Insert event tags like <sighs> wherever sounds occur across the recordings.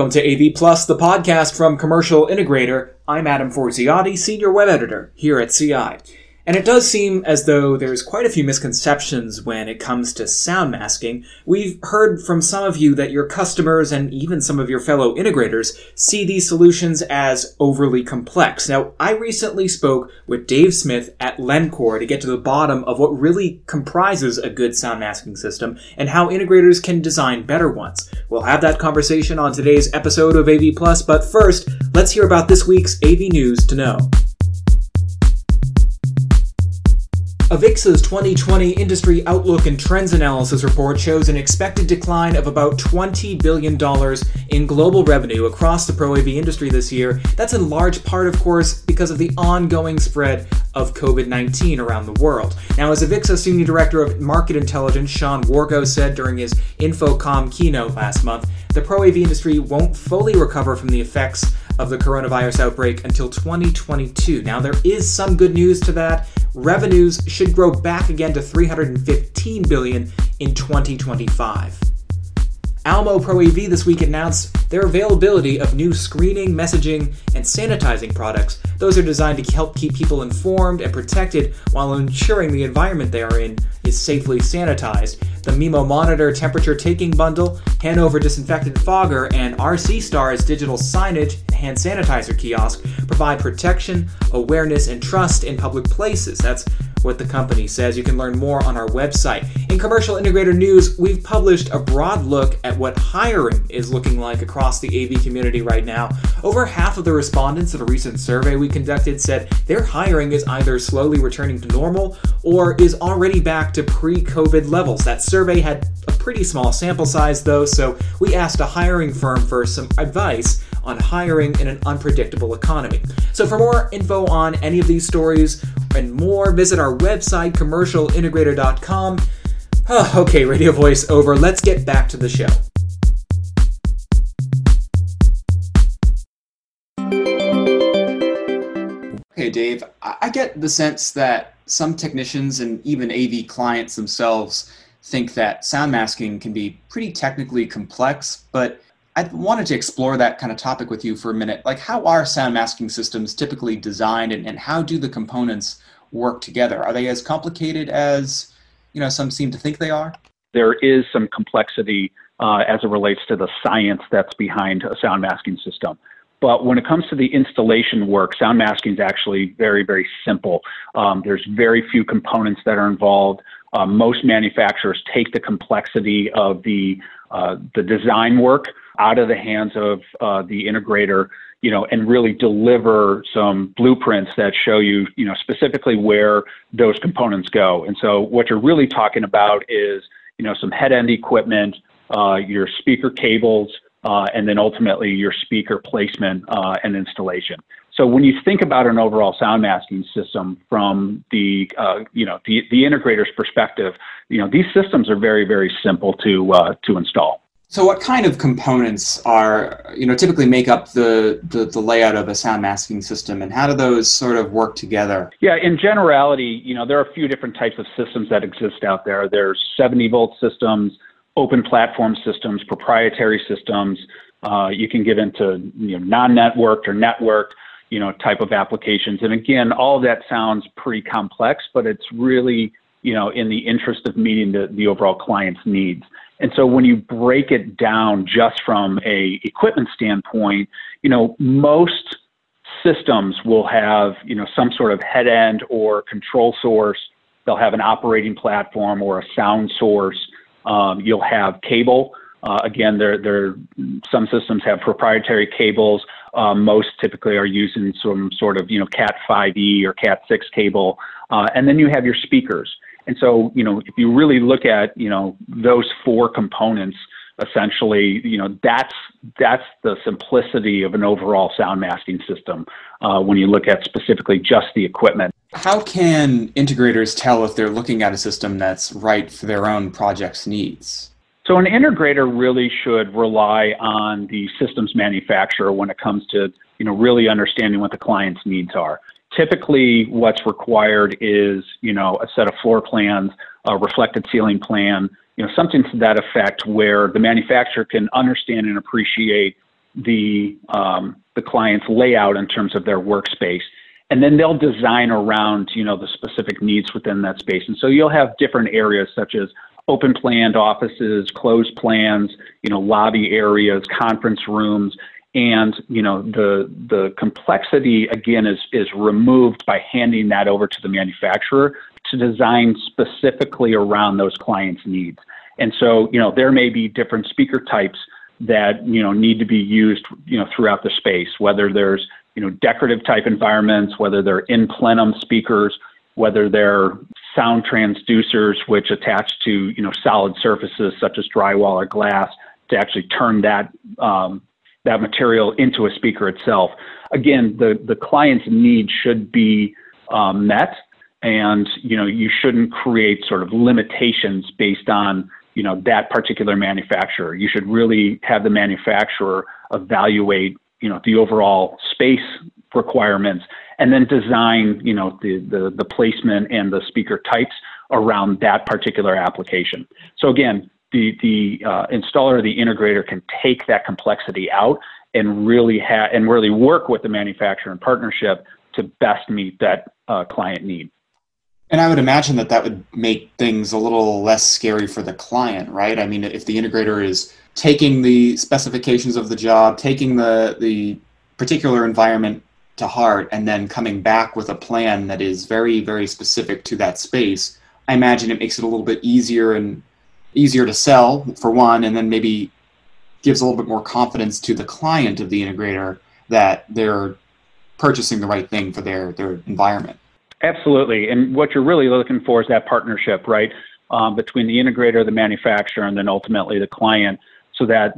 Welcome to AV Plus, the podcast from Commercial Integrator. I'm Adam Forziati, Senior Web Editor here at CI. And it does seem as though there's quite a few misconceptions when it comes to sound masking. We've heard from some of you that your customers and even some of your fellow integrators see these solutions as overly complex. Now, I recently spoke with Dave Smith at Lencore to get to the bottom of what really comprises a good sound masking system and how integrators can design better ones. We'll have that conversation on today's episode of AV Plus, but first, let's hear about this week's AV News to Know. Avixa's 2020 Industry Outlook and Trends Analysis report shows an expected decline of about $20 billion in global revenue across the Pro AV industry this year. That's in large part, of course, because of the ongoing spread of COVID 19 around the world. Now, as Avixa Senior Director of Market Intelligence, Sean Wargo, said during his InfoComm keynote last month, the Pro AV industry won't fully recover from the effects of the coronavirus outbreak until 2022. Now, there is some good news to that revenues should grow back again to 315 billion in 2025. Almo Pro AV this week announced their availability of new screening, messaging, and sanitizing products. Those are designed to help keep people informed and protected while ensuring the environment they are in is safely sanitized. The Mimo Monitor temperature taking bundle, Hanover disinfectant fogger, and RC Stars digital signage hand sanitizer kiosk provide protection, awareness, and trust in public places. That's what the company says. You can learn more on our website. In Commercial Integrator News, we've published a broad look at what hiring is looking like across the AV community right now. Over half of the respondents of a recent survey we conducted said their hiring is either slowly returning to normal or is already back to pre COVID levels. That survey had a pretty small sample size, though, so we asked a hiring firm for some advice on hiring in an unpredictable economy. So, for more info on any of these stories and more, visit our website, commercialintegrator.com. Oh, <sighs> okay, radio voice over. Let's get back to the show. Okay, Dave, I get the sense that some technicians and even AV clients themselves think that sound masking can be pretty technically complex, but I wanted to explore that kind of topic with you for a minute. Like, how are sound masking systems typically designed, and, and how do the components work together? Are they as complicated as you know some seem to think they are? There is some complexity uh, as it relates to the science that's behind a sound masking system. But when it comes to the installation work, sound masking is actually very, very simple. Um, there's very few components that are involved. Uh, most manufacturers take the complexity of the the design work out of the hands of uh, the integrator, you know, and really deliver some blueprints that show you, you know, specifically where those components go. And so what you're really talking about is, you know, some head end equipment, uh, your speaker cables, uh, and then ultimately your speaker placement uh, and installation. So when you think about an overall sound masking system from the uh, you know the, the integrator's perspective, you know these systems are very very simple to uh, to install. So, what kind of components are you know typically make up the, the, the layout of a sound masking system, and how do those sort of work together? Yeah, in generality, you know there are a few different types of systems that exist out there. There's 70 volt systems, open platform systems, proprietary systems. Uh, you can get into you know non-networked or networked you know type of applications, and again, all that sounds pretty complex, but it's really you know in the interest of meeting the, the overall client's needs. And so when you break it down just from a equipment standpoint, you know, most systems will have, you know, some sort of head end or control source. They'll have an operating platform or a sound source. Um, you'll have cable. Uh, again, there, there, some systems have proprietary cables. Um, most typically are using some sort of, you know, Cat 5e or Cat 6 cable. Uh, and then you have your speakers. And so, you know, if you really look at, you know, those four components, essentially, you know, that's that's the simplicity of an overall sound masking system uh, when you look at specifically just the equipment. How can integrators tell if they're looking at a system that's right for their own project's needs? So an integrator really should rely on the systems manufacturer when it comes to, you know, really understanding what the client's needs are. Typically what's required is you know a set of floor plans a reflected ceiling plan you know something to that effect where the manufacturer can understand and appreciate the um, the client's layout in terms of their workspace. And then they'll design around you know the specific needs within that space. And so you'll have different areas such as open planned offices closed plans you know lobby areas conference rooms. And you know the the complexity again is is removed by handing that over to the manufacturer to design specifically around those clients needs. And so you know there may be different speaker types that you know need to be used you know throughout the space whether there's you know decorative type environments whether they're in plenum speakers whether they're sound transducers which attach to you know solid surfaces such as drywall or glass to actually turn that um, that material into a speaker itself again the the client's need should be um, met and you know you shouldn't create sort of limitations based on you know that particular manufacturer. You should really have the manufacturer evaluate you know the overall space requirements and then design you know the the, the placement and the speaker types around that particular application. So again, the the uh, installer the integrator can take that complexity out and really have and really work with the manufacturer in partnership to best meet that uh, client need. And I would imagine that that would make things a little less scary for the client, right? I mean, if the integrator is taking the specifications of the job, taking the the particular environment to heart, and then coming back with a plan that is very, very specific to that space, I imagine it makes it a little bit easier and easier to sell for one, and then maybe gives a little bit more confidence to the client of the integrator that they're purchasing the right thing for their their environment. Absolutely. And what you're really looking for is that partnership, right, um, between the integrator, the manufacturer, and then ultimately the client, so that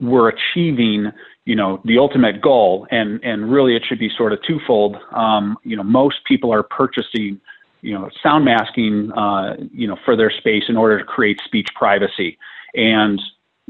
we're achieving, you know, the ultimate goal. And and really, it should be sort of twofold. Um, you know, most people are purchasing, you know, sound masking, uh, you know, for their space in order to create speech privacy. And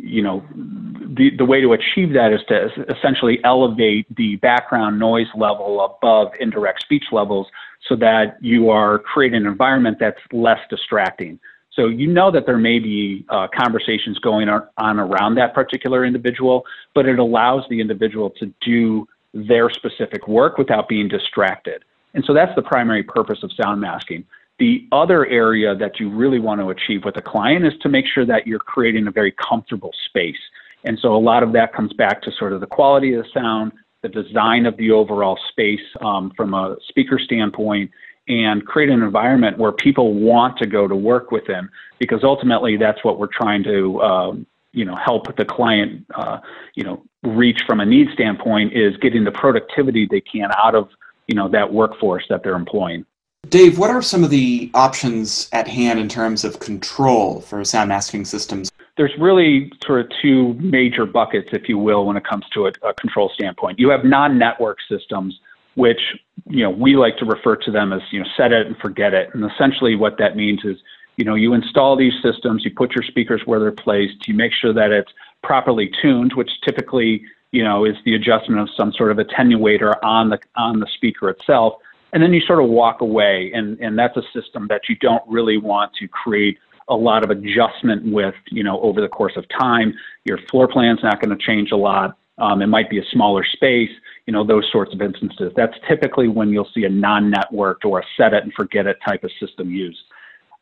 you know, the, the way to achieve that is to essentially elevate the background noise level above indirect speech levels so that you are creating an environment that's less distracting. So you know that there may be uh, conversations going on around that particular individual, but it allows the individual to do their specific work without being distracted. And so that's the primary purpose of sound masking. The other area that you really want to achieve with a client is to make sure that you're creating a very comfortable space. And so a lot of that comes back to sort of the quality of the sound, the design of the overall space um, from a speaker standpoint, and create an environment where people want to go to work with them because ultimately that's what we're trying to, um, you know, help the client, uh, you know, reach from a need standpoint is getting the productivity they can out of, you know, that workforce that they're employing. Dave, what are some of the options at hand in terms of control for sound masking systems? there's really sort of two major buckets, if you will, when it comes to a, a control standpoint. You have non-network systems, which you know we like to refer to them as you know set it and forget it. And essentially, what that means is you know you install these systems, you put your speakers where they're placed, you make sure that it's properly tuned, which typically you know is the adjustment of some sort of attenuator on the on the speaker itself. And then you sort of walk away, and, and that's a system that you don't really want to create a lot of adjustment with, you know, over the course of time. Your floor plan's not going to change a lot. Um, it might be a smaller space, you know, those sorts of instances. That's typically when you'll see a non-networked or a set it and forget it type of system used.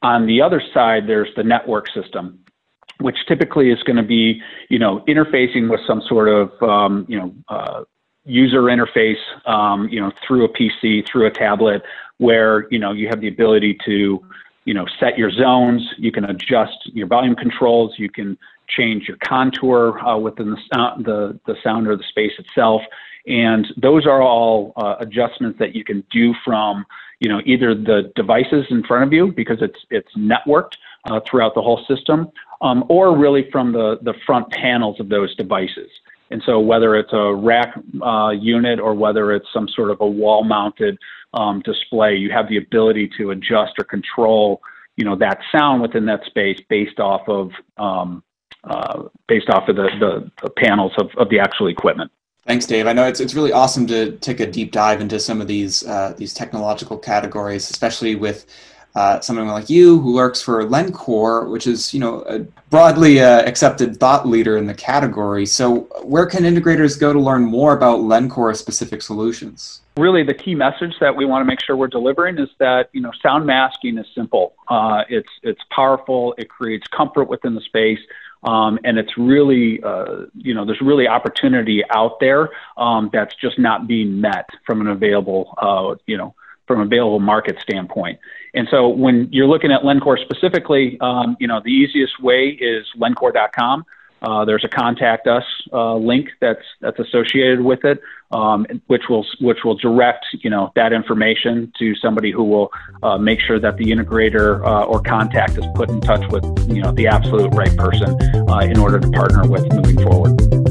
On the other side, there's the network system, which typically is going to be, you know, interfacing with some sort of, um, you know, uh, user interface, um, you know, through a PC, through a tablet, where you know you have the ability to you know, set your zones. You can adjust your volume controls. You can change your contour uh, within the, sound, the, the sound or the space itself. And those are all uh, adjustments that you can do from, you know, either the devices in front of you because it's, it's networked uh, throughout the whole system, um, or really from the, the front panels of those devices. And so whether it's a rack uh, unit or whether it's some sort of a wall mounted um, display, you have the ability to adjust or control, you know, that sound within that space based off of um, uh, based off of the, the, the panels of, of the actual equipment. Thanks, Dave. I know it's it's really awesome to take a deep dive into some of these uh, these technological categories, especially with uh, someone like you who works for Lencore, which is you know a broadly uh, accepted thought leader in the category. So where can integrators go to learn more about Lencore specific solutions? Really, the key message that we want to make sure we're delivering is that you know sound masking is simple. Uh, it's it's powerful. It creates comfort within the space. Um, and it's really, uh, you know, there's really opportunity out there um, that's just not being met from an available, uh, you know, from available market standpoint. And so when you're looking at Lencore specifically, um, you know, the easiest way is lencore.com. Uh, there's a contact us uh, link that's that's associated with it, um, which will which will direct you know that information to somebody who will uh, make sure that the integrator uh, or contact is put in touch with you know the absolute right person uh, in order to partner with moving forward.